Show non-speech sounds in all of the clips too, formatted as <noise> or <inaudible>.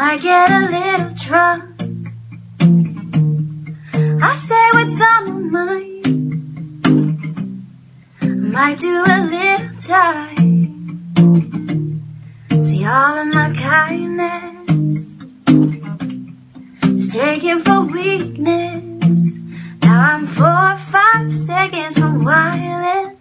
might get a little drunk. I say what's on my mind. Might do a little time. See all of my kindness is taken for weakness. Now I'm four or five seconds from wildin'.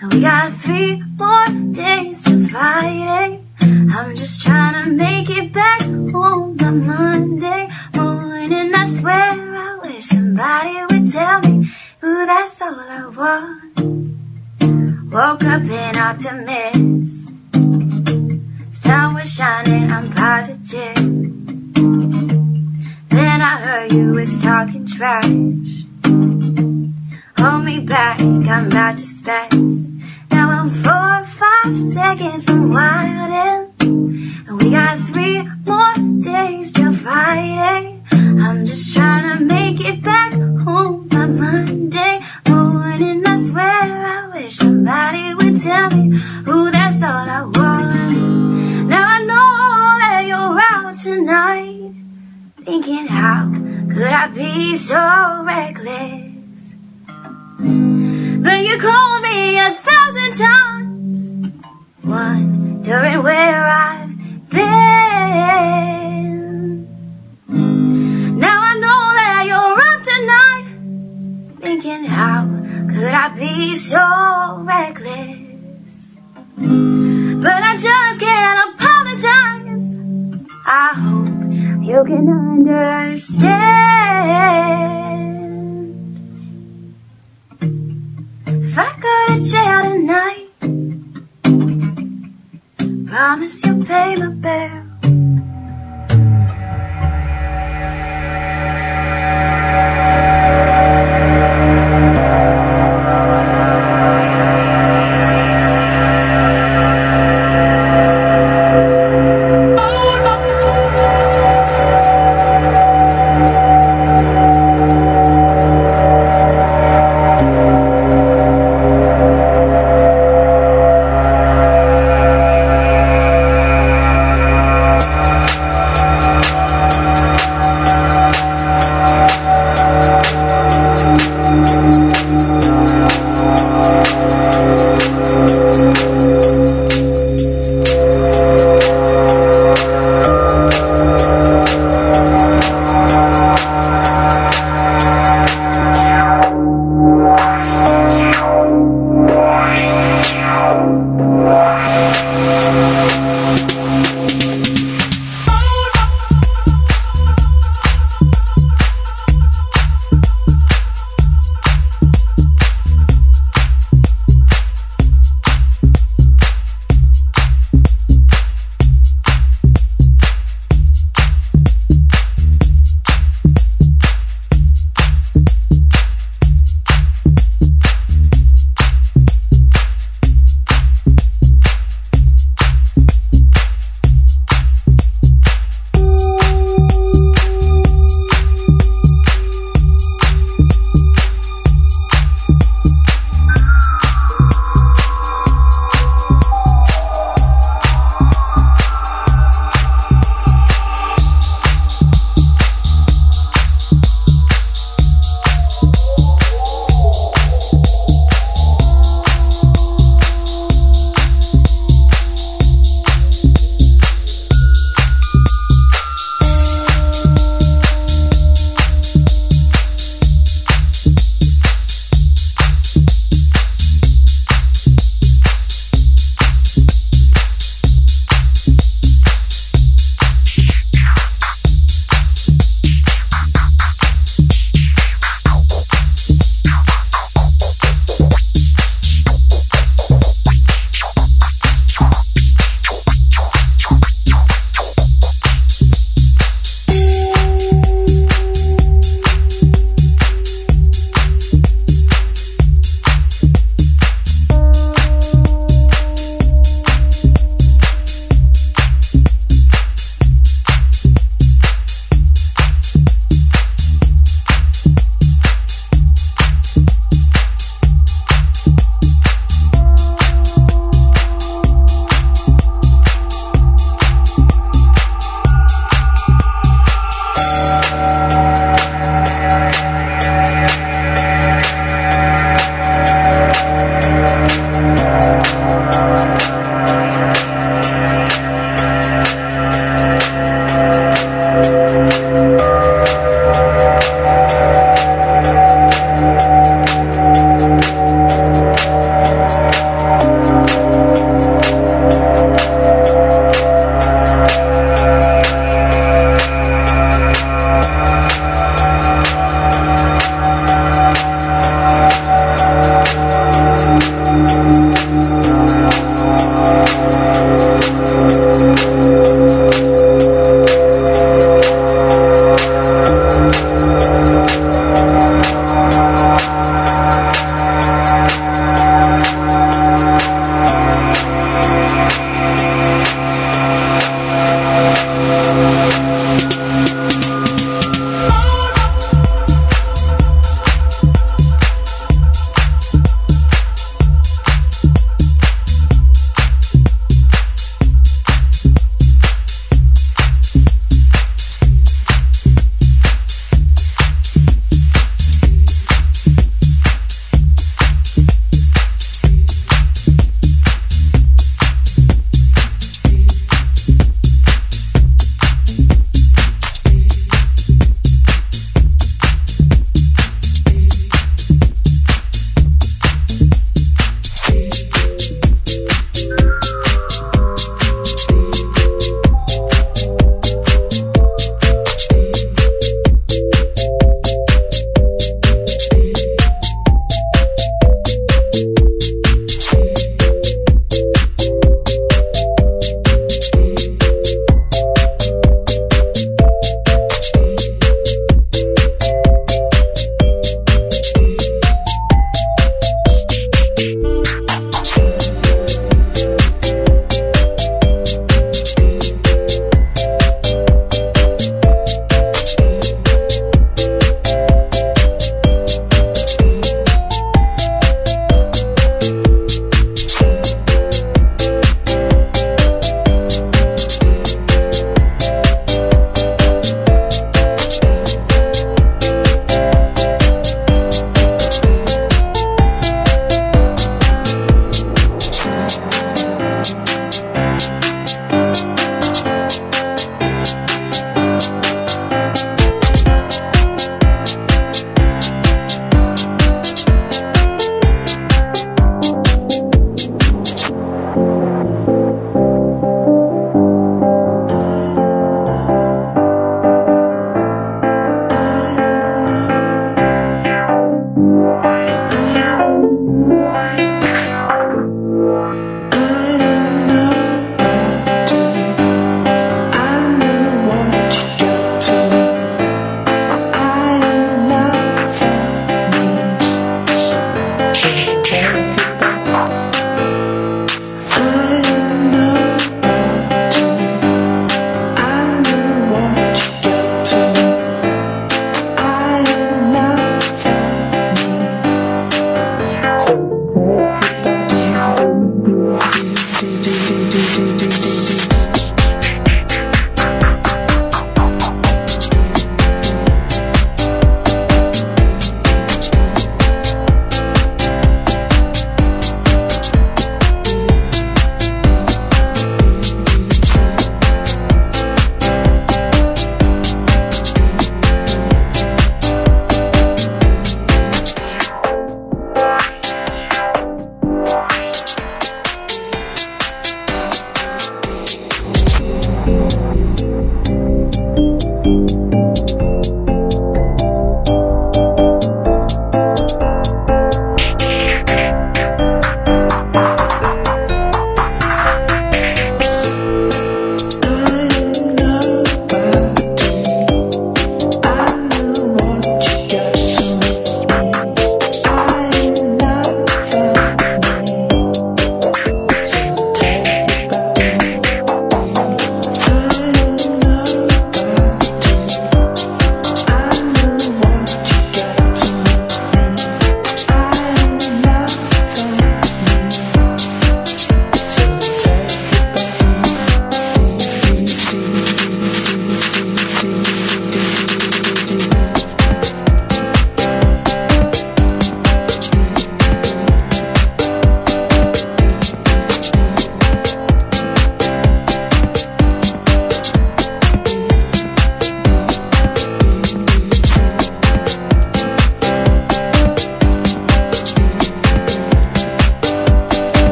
And we got three more days to fight it. I'm just trying to make it back home by Monday morning. I swear I wish somebody would tell me, ooh, that's all I want. Woke up an optimist. Sun was shining, I'm positive. Then I heard you was talking trash. Hold me back, I'm about to. Now I'm four or five seconds from wildin'. And we got three more days till Friday. I'm just trying to make it back home by Monday morning. I swear I wish somebody would tell me, ooh, that's all I want. Now I know that you're out tonight. Thinking how could I be so reckless? But you called me a thousand times, wondering where I've been. Now I know that you're up tonight, thinking how could I be so reckless? But I just can't apologize. I hope you can understand. If I go to jail tonight, promise you'll pay my bill.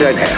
Dann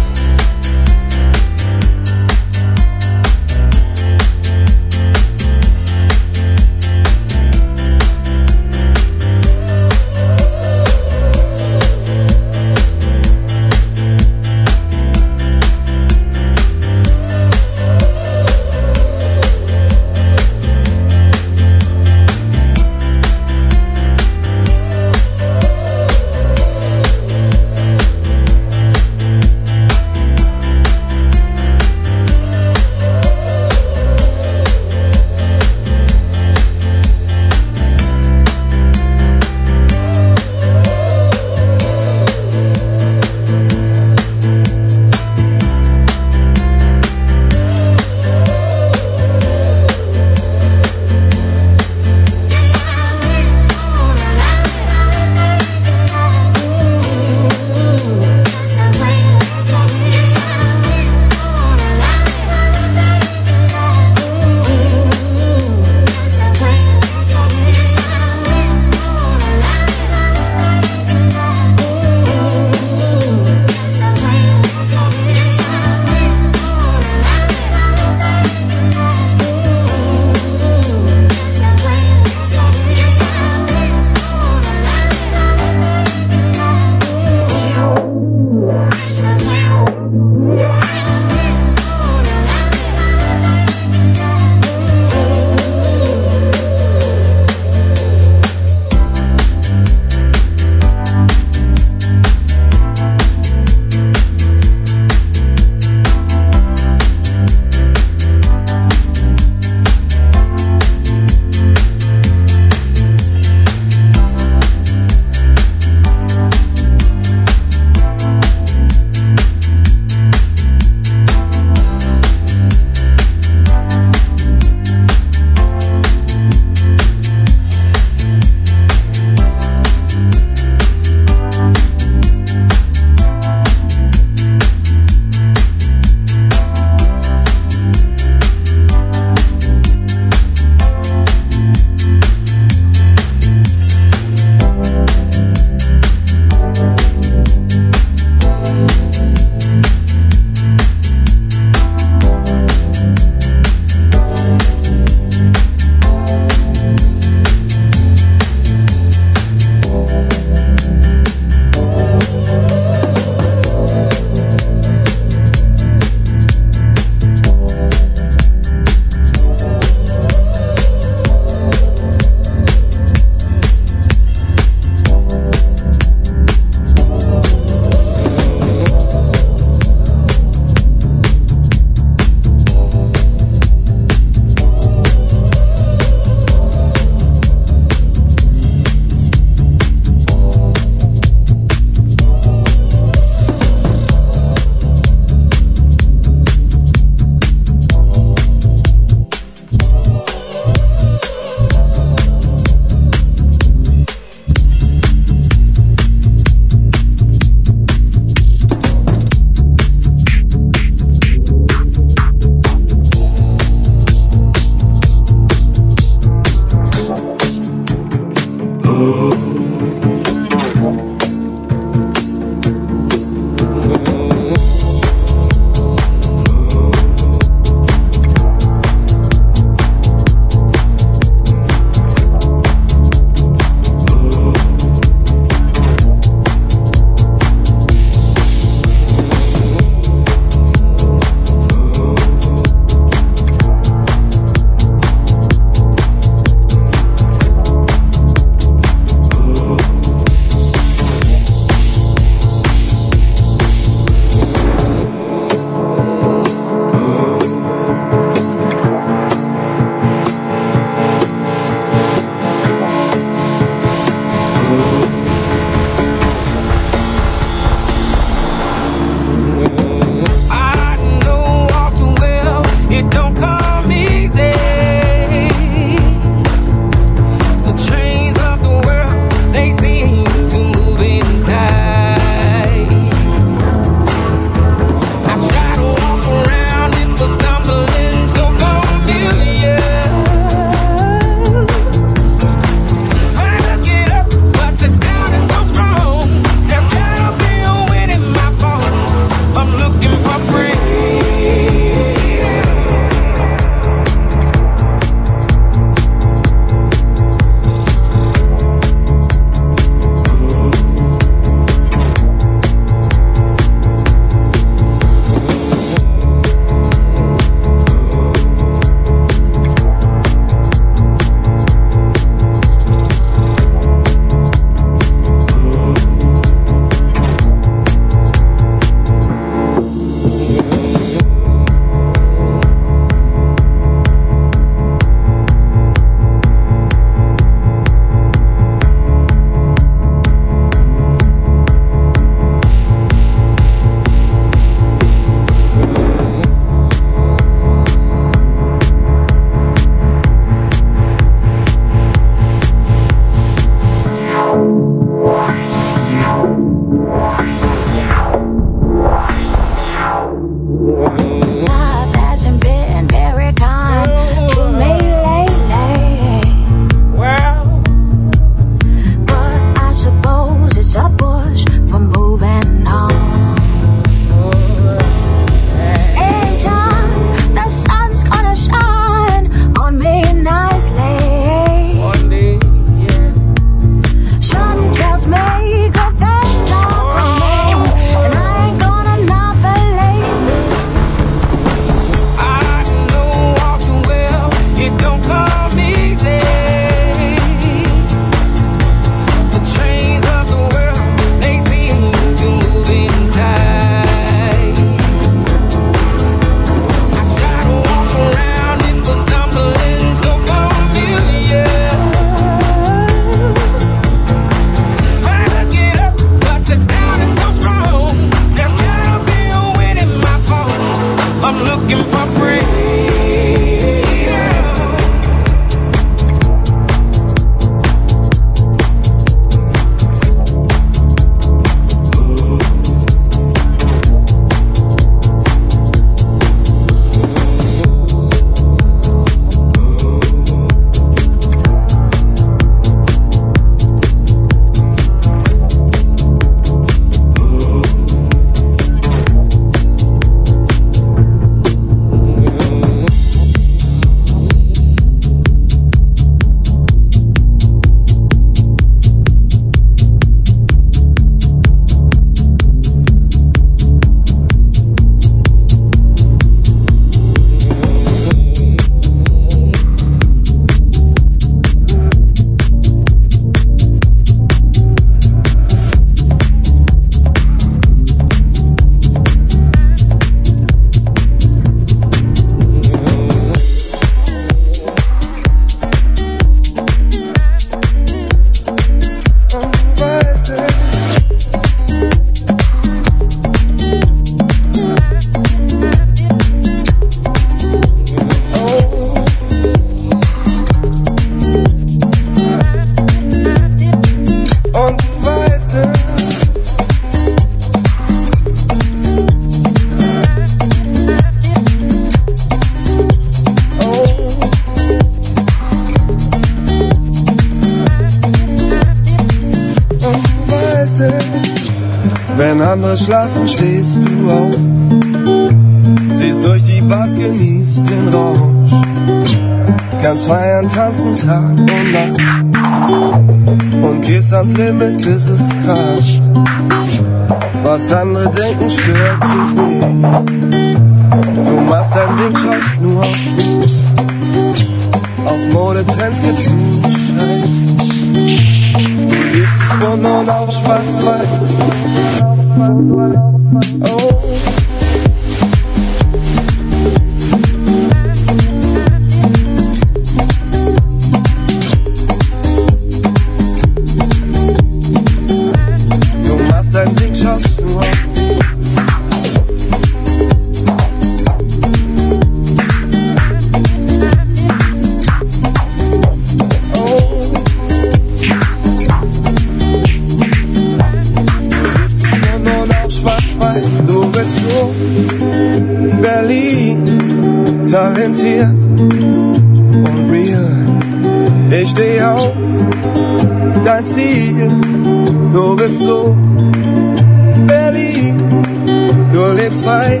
frei,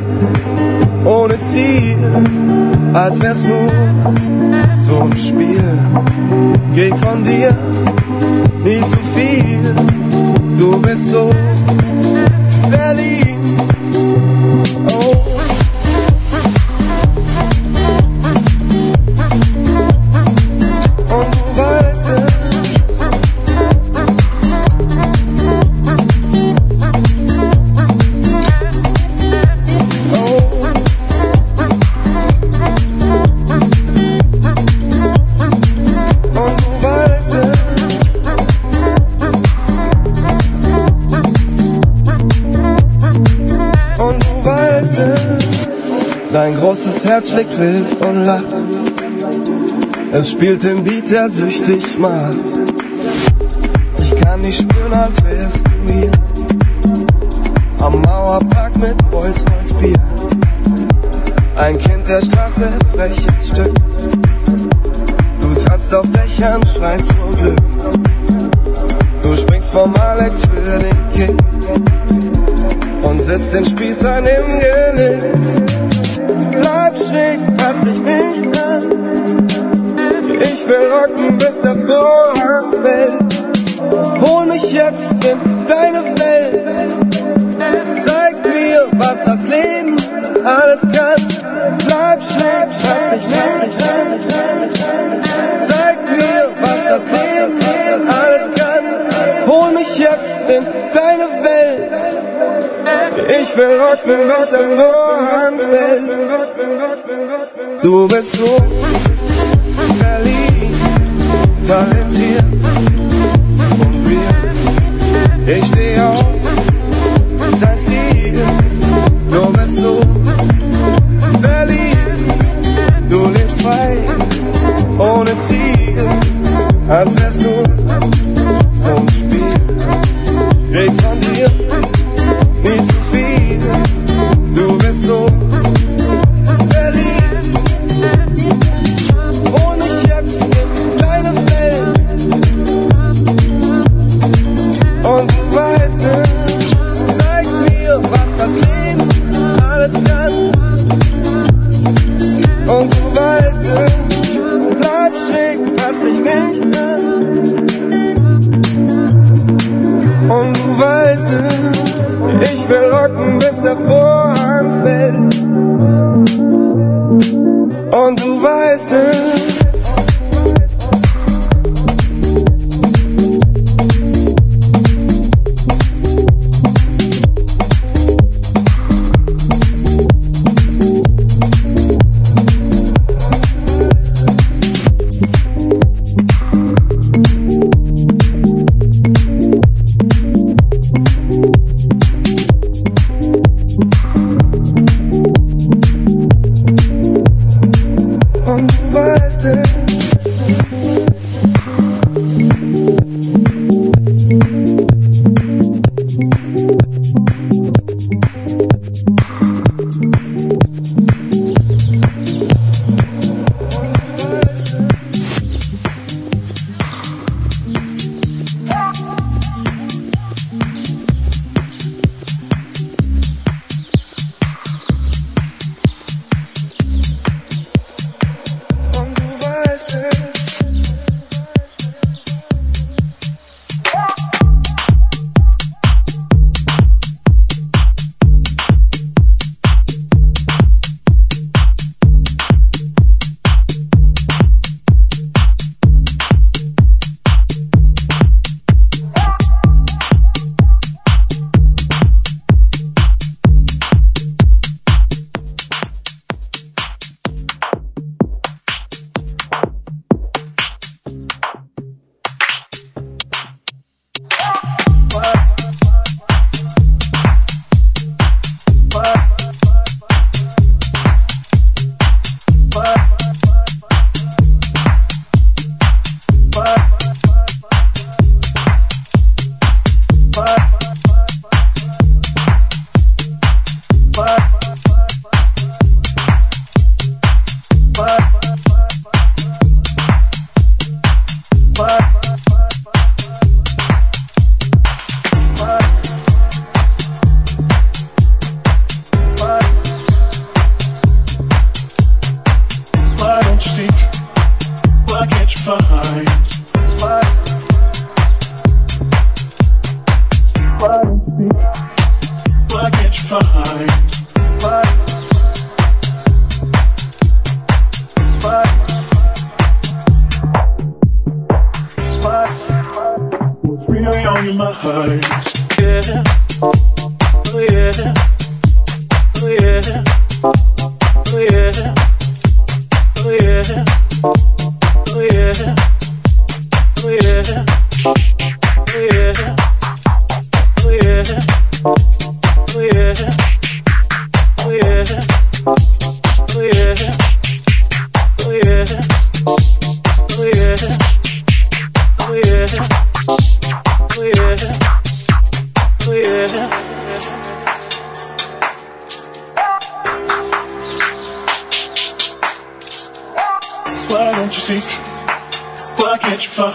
ohne Ziel, als wär's nur so ein Spiel. Krieg von dir nie zu viel, du bist so schlägt wild und lacht. Es spielt den Beat, der süchtig macht. Ich kann dich spüren, als wärst du hier. Am Mauerpark mit Boys neues Bier. Ein Kind der Straße, freches Stück. Du tanzt auf Dächern, schreist vor Glück. Du springst vom Alex für den Kick. Und setzt den Spießern im Genick. Bleib schräg, pass dich nicht an. Ich will rocken, bis der Vorhang fällt. Hol mich jetzt in deine Welt. Zeig mir, was das Leben alles kann. Bleib schräg, pass dich nicht an. Zeig mir, was das Leben alles kann. Hol mich jetzt in deine Welt. Ich will rocken, bis der Vorhang. Du bist so Berlin,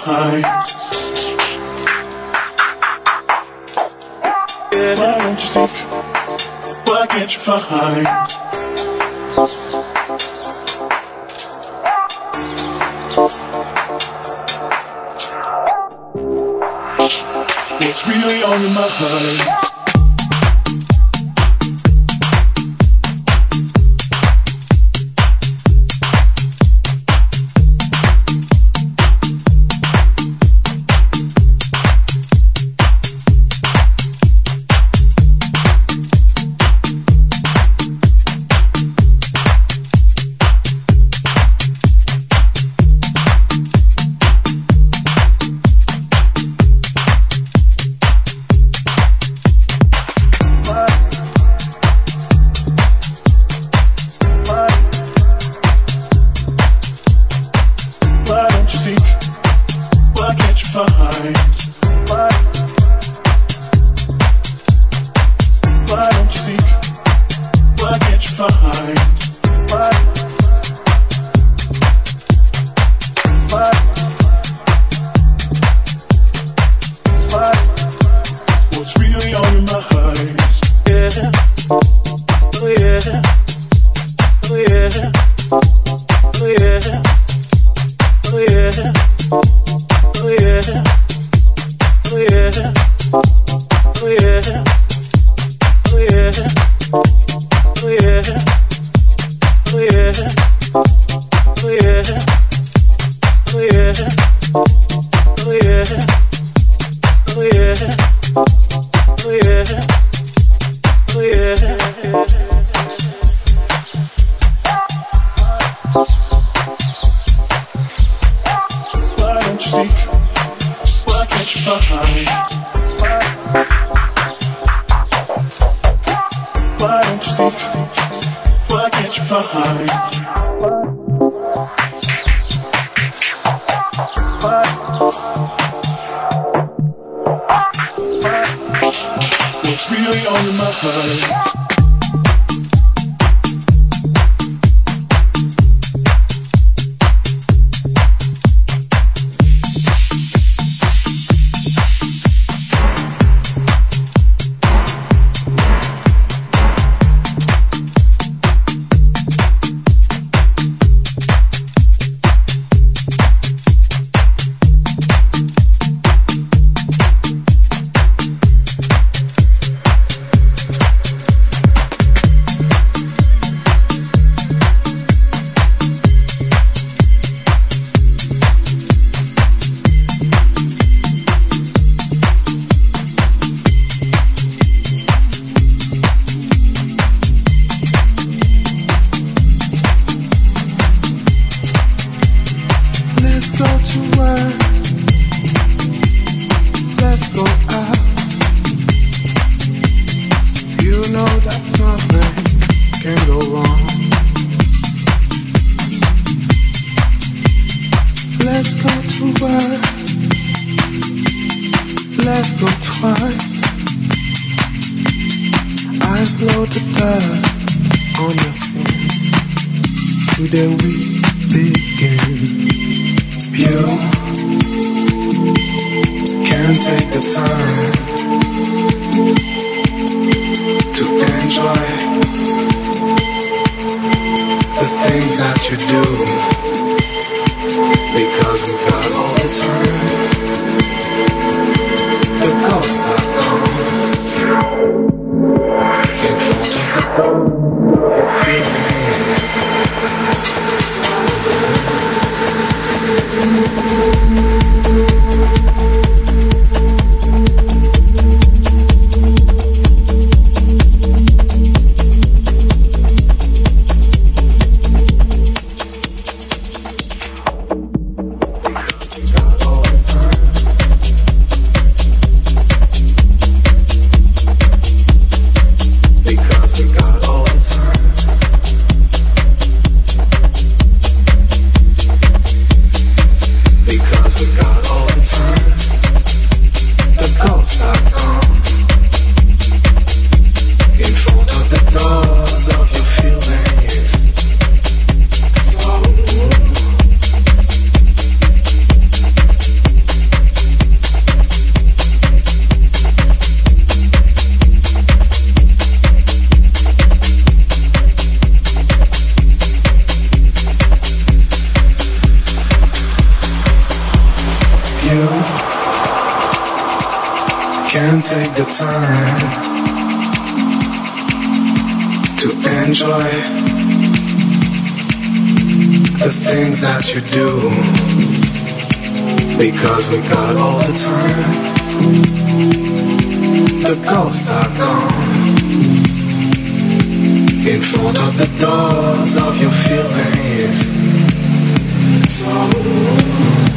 behind. Why don't you seek? Why can't you find? What's really on your mind? The time to enjoy the things that you do because we got all the time. The ghosts are gone in front of the doors of your feelings. So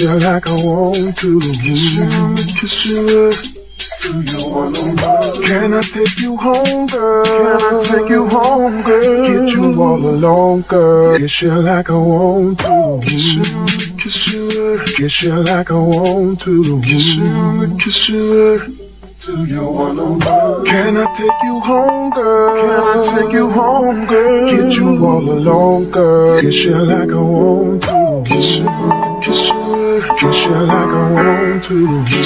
you like I want to. Kiss you, kiss you. Do you wanna? Can I take you home, girl? Can I take you home, girl? Get you all alone, girl. Kiss you like I want to. Kiss you, kiss you. Kiss you like I want to. Kiss you, kiss you. Do you wanna? Can I take you home, girl? Can I take you home, girl? Get you all alone, girl. Kiss you like I want to. To.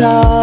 love.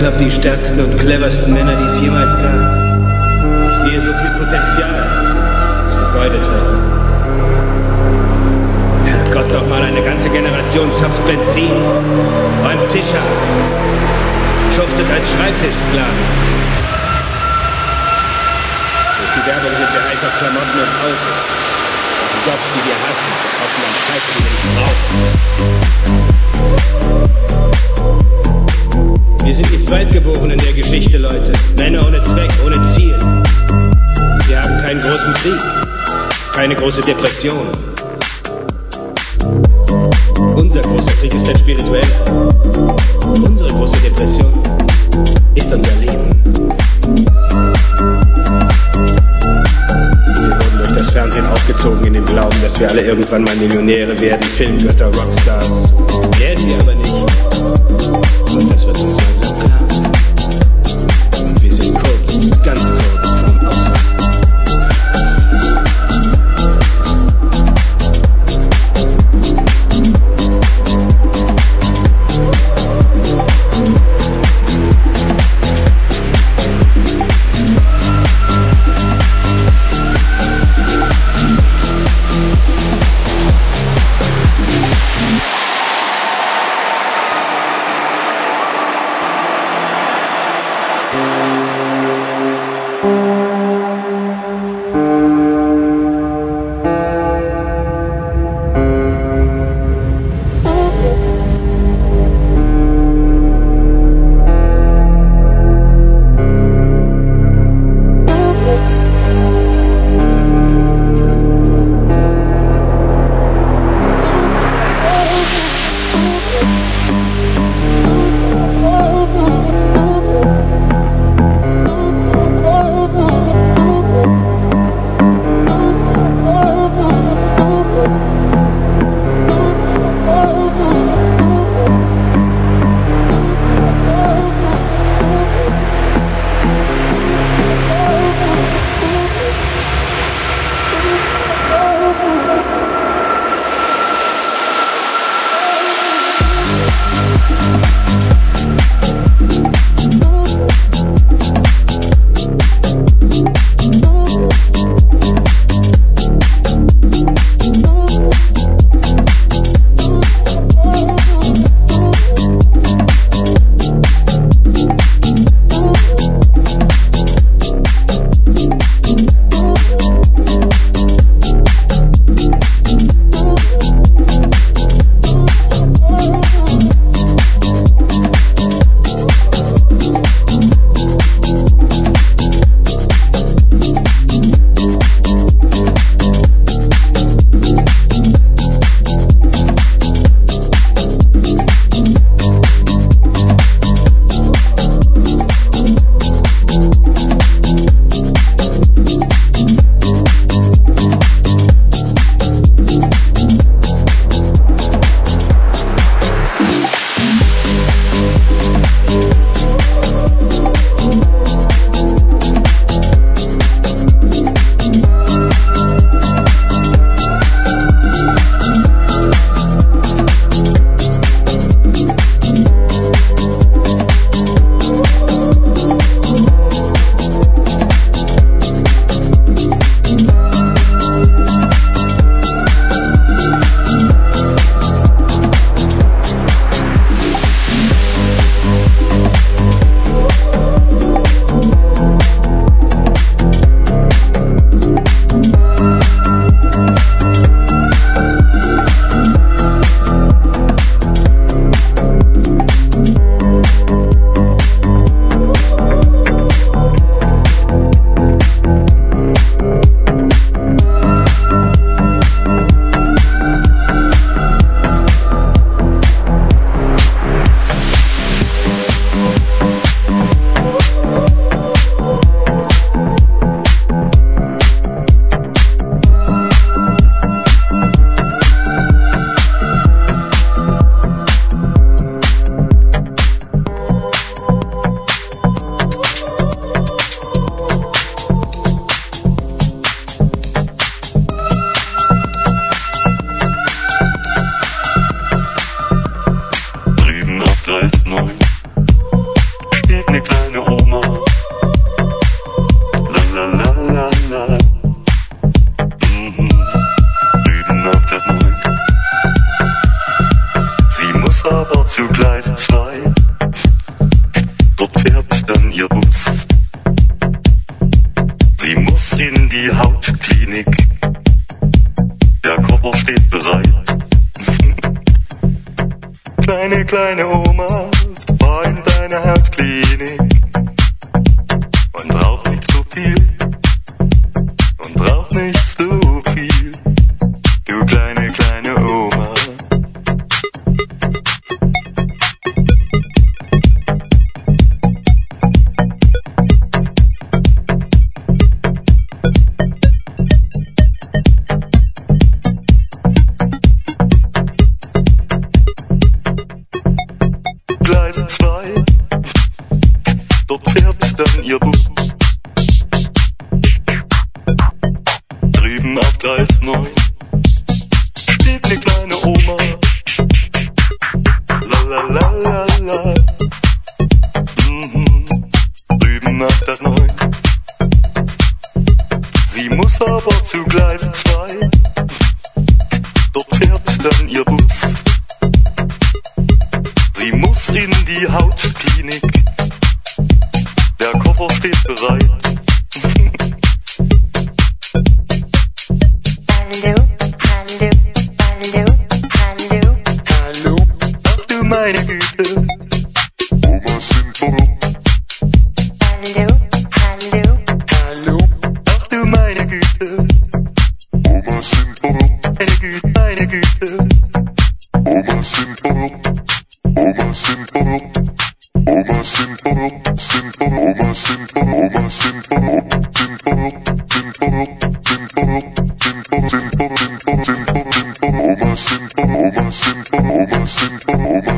knapp die stärksten und cleversten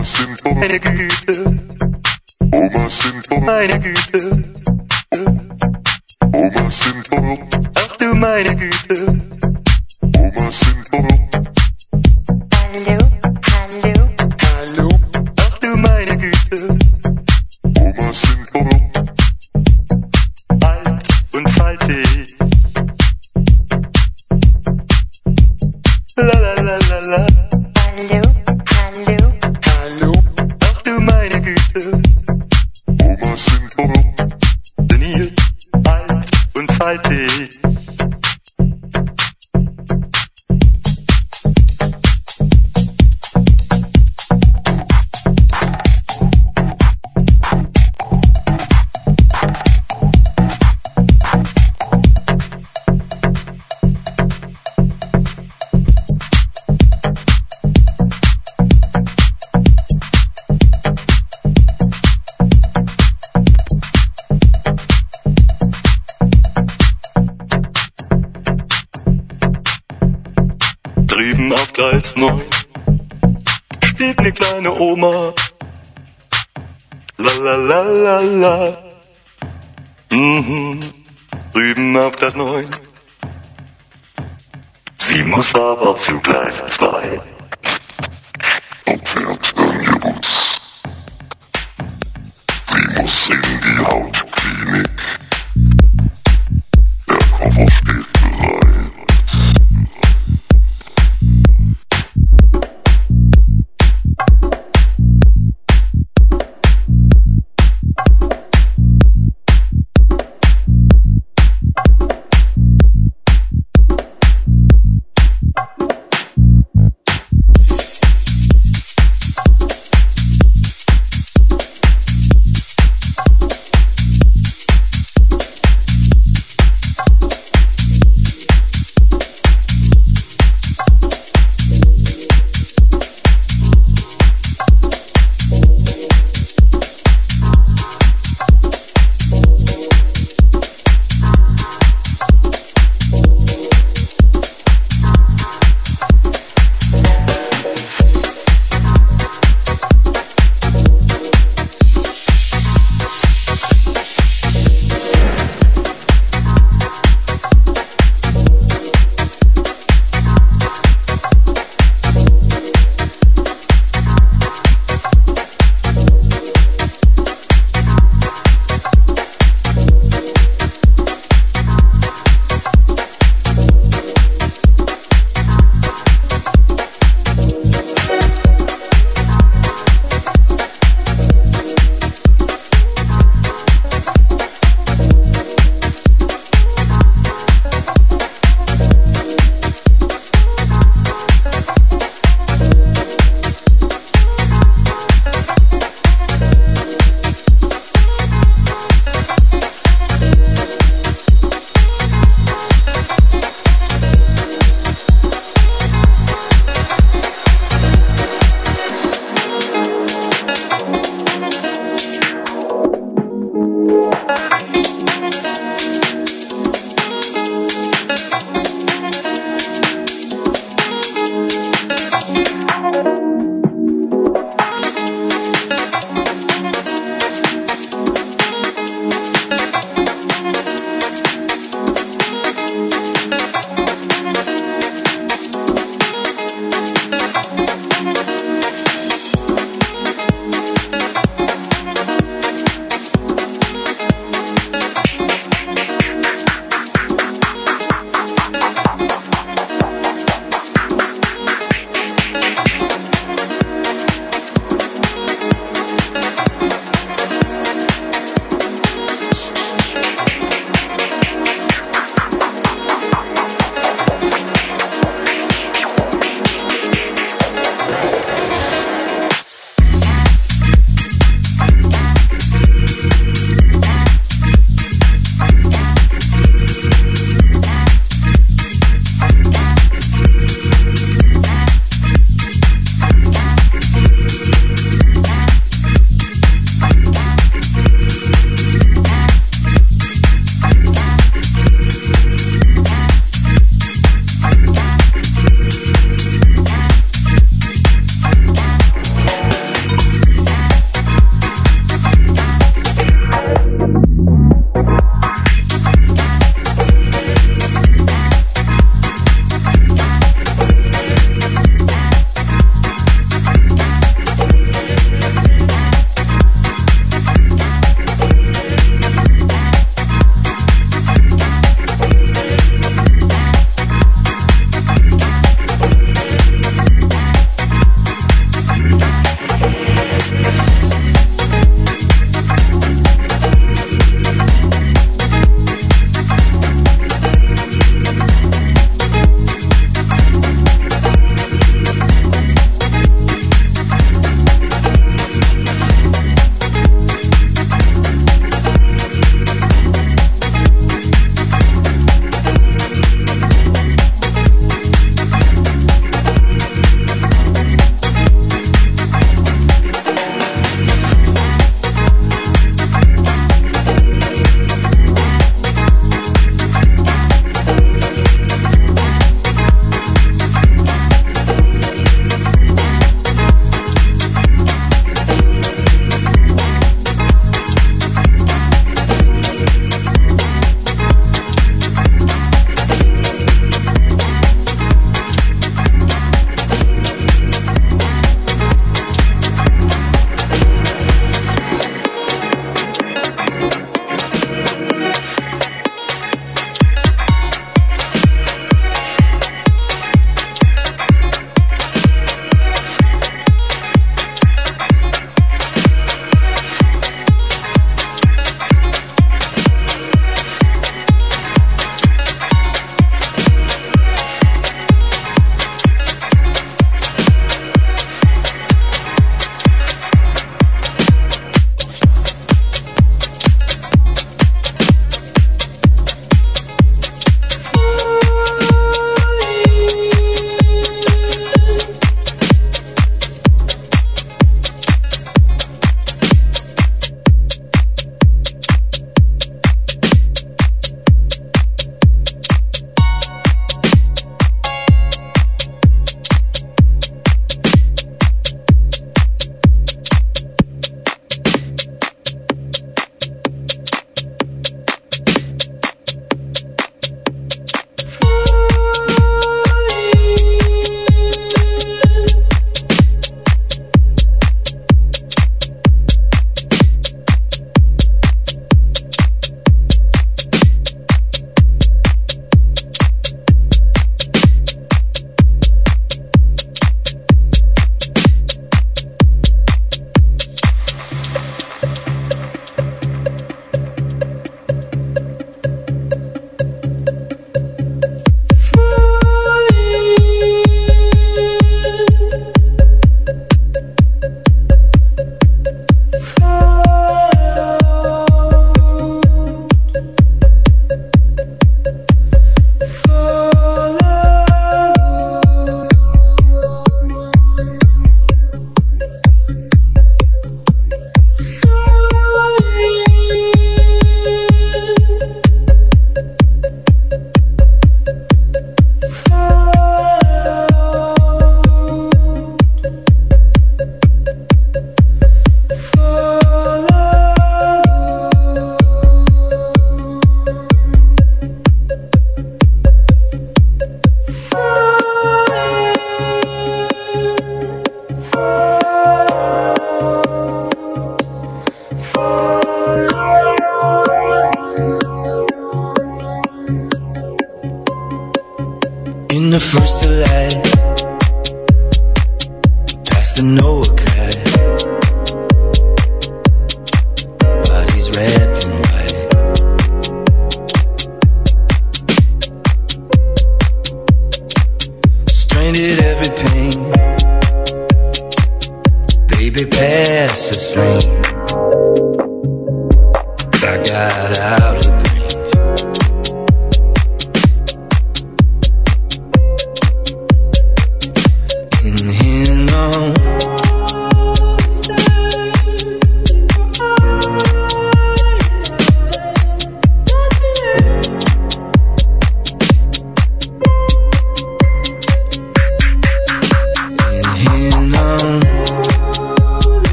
Sinn vor meine Güte. Oma, Sinn vor meine Güte. Oma, Sinn vor. Ach du meine Güte. Oma, Sinn Lala. Mhm. Drüben auf das Neun. Sie muss aber zu Gleis 2.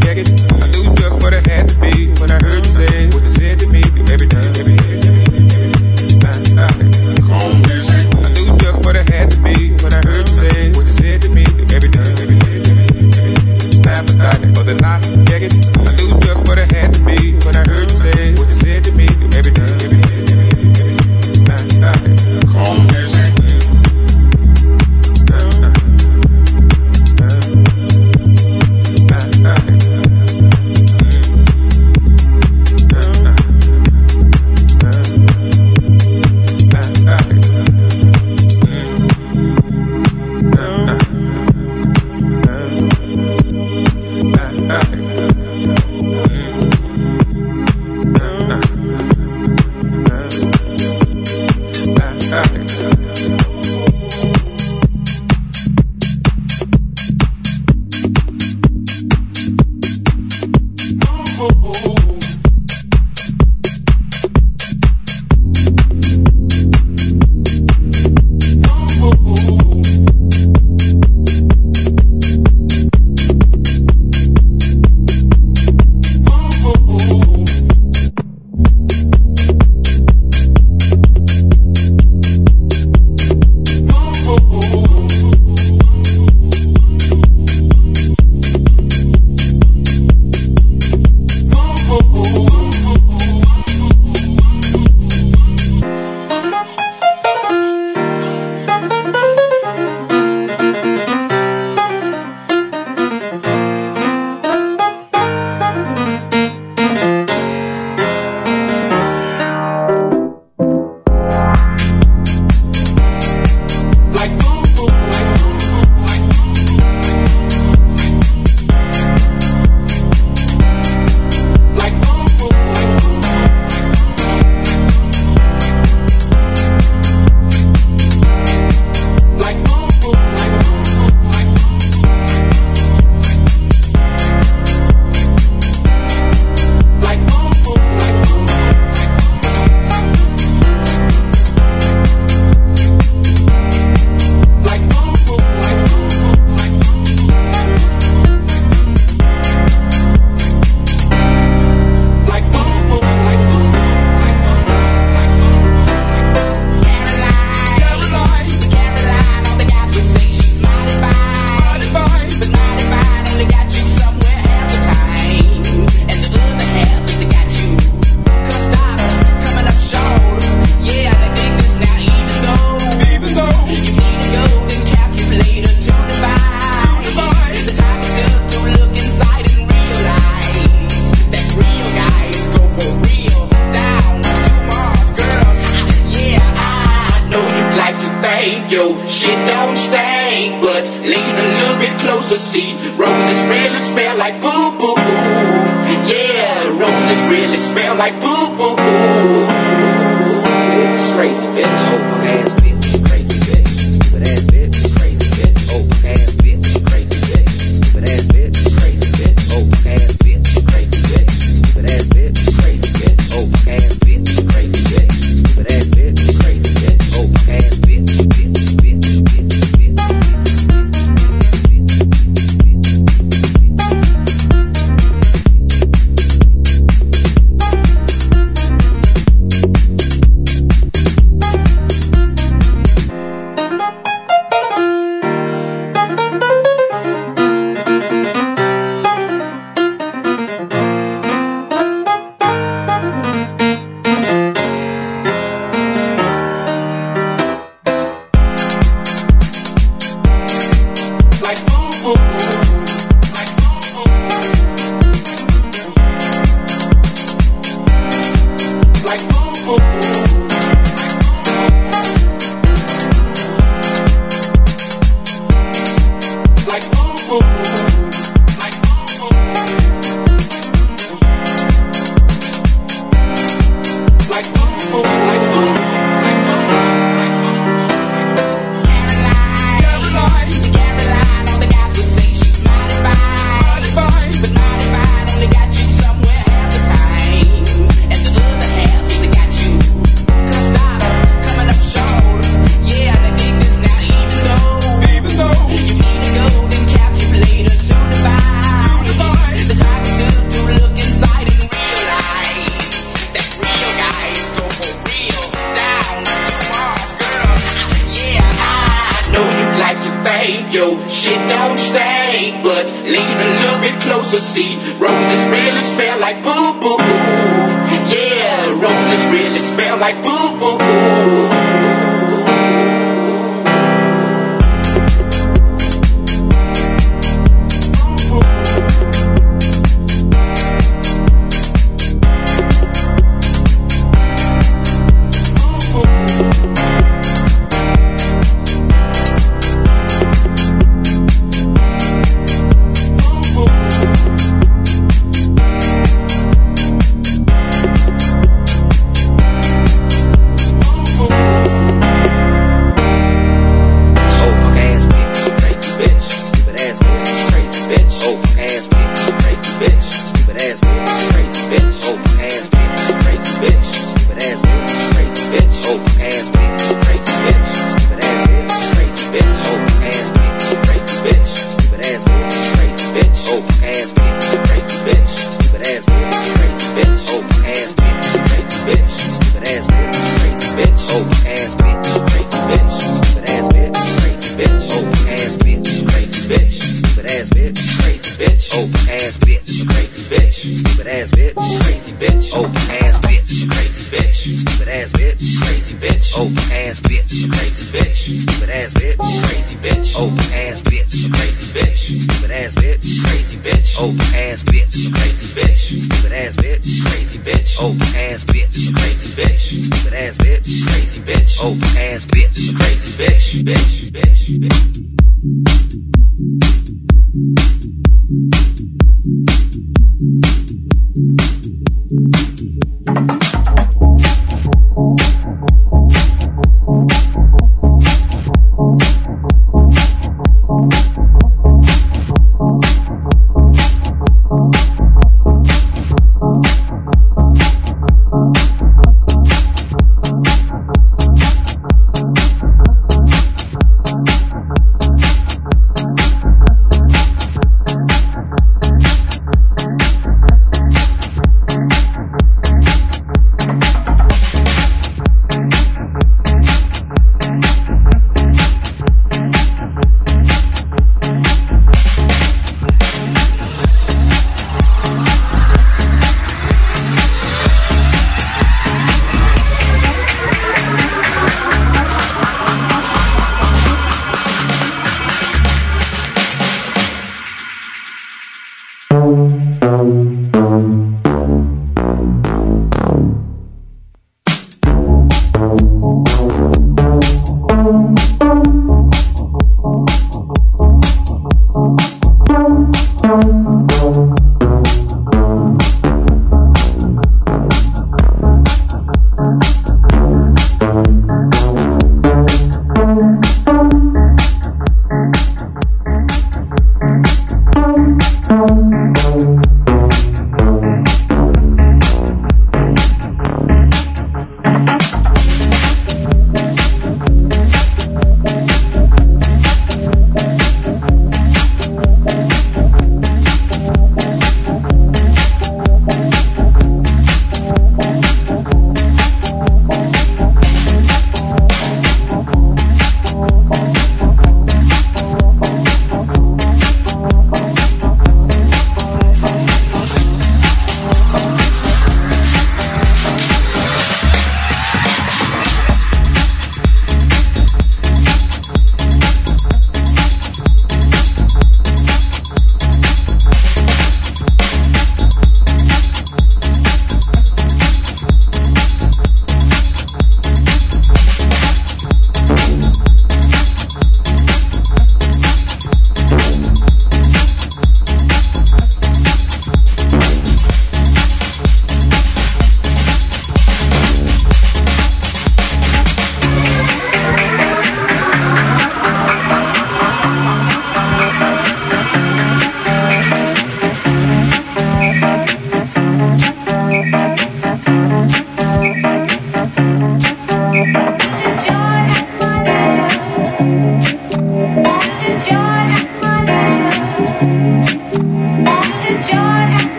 Get it?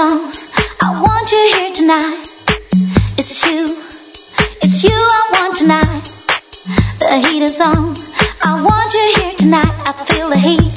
song I want you here tonight. It's you, it's you I want tonight. The heat is on. I want you here tonight. I feel the heat.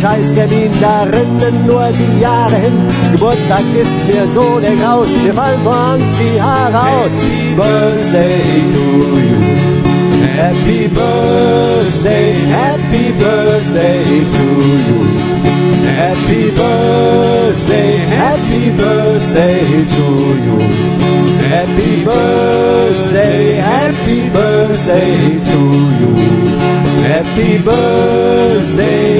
kein Scheißtermin, da rennen nur die Jahre hin. Geburtstag ist mir so der Graus, mir fallen vor Angst die Haare aus. Happy Birthday to you. Happy Birthday, Happy Birthday to you. Happy Birthday, Happy Birthday to you. Happy Birthday, Happy Birthday to you. Happy Birthday.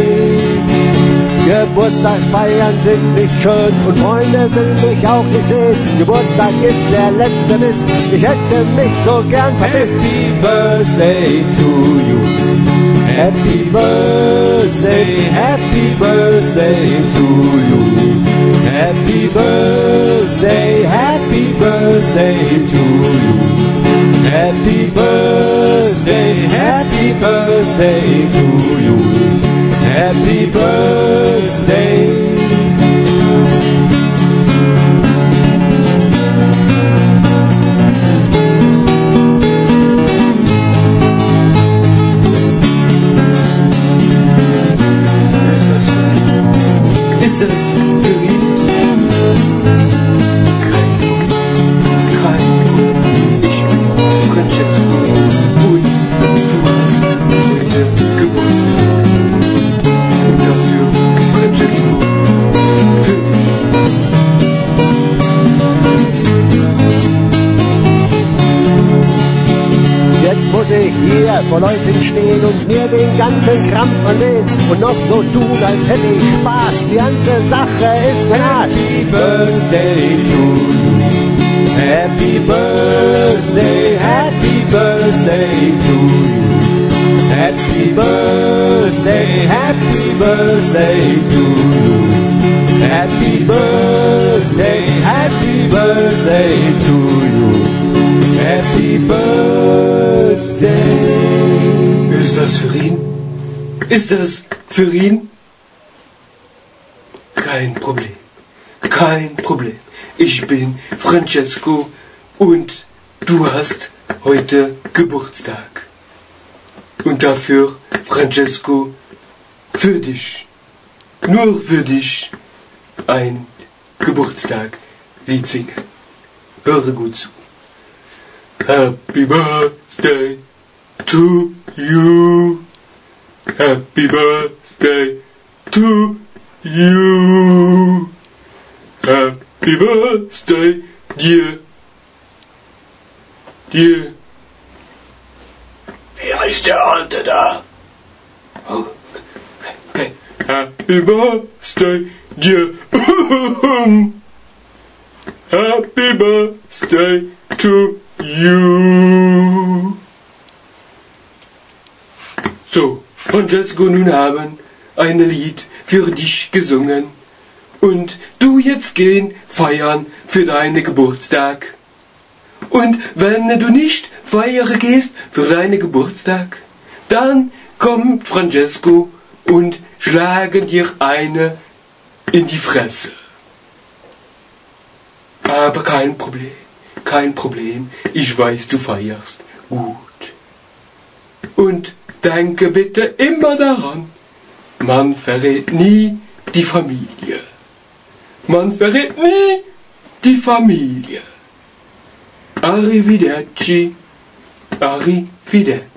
Geburtstagsfeiern sind nicht schön und Freunde will mich auch nicht sehen. Geburtstag ist der letzte Mist, ich hätte mich so gern vermisst. Happy Birthday to you. Happy Birthday, Happy Birthday to you. Happy Birthday, Happy Birthday to you. Happy Birthday, Happy Birthday to you. Happy birthday. It's this. Hier vor Leuten stehen und mir den ganzen Krampf vernehmen und noch so tun, als hätte ich Spaß. Die ganze Sache ist klar. Happy Birthday to you. Happy Birthday, Happy Birthday to you. Happy Birthday, Happy Birthday to you. Happy Birthday, Happy Birthday to you. Happy Birthday. Ist das für ihn? Ist das für ihn? Kein Problem. Kein Problem. Ich bin Francesco und du hast heute Geburtstag. Und dafür, Francesco, für dich, nur für dich, ein Geburtstag-Lied singen. Höre gut zu. Happy Birthday to you. Happy Birthday to you. Happy Birthday, dir. Dir. Wer ist der Alte da? Oh, okay. Happy Birthday, dear. <laughs> Happy Birthday to you. So, Francesco, nun haben ein Lied für dich gesungen. Und du jetzt gehen feiern für deinen Geburtstag. Und wenn du nicht feiern gehst für deinen Geburtstag, dann kommt Francesco und schlagen dir eine in die Fresse. Aber kein Problem, kein Problem. Ich weiß, du feierst gut. Und denke bitte immer daran, man verrät nie die Familie. Man verrät nie die Familie. Arrivederci, arrivederci.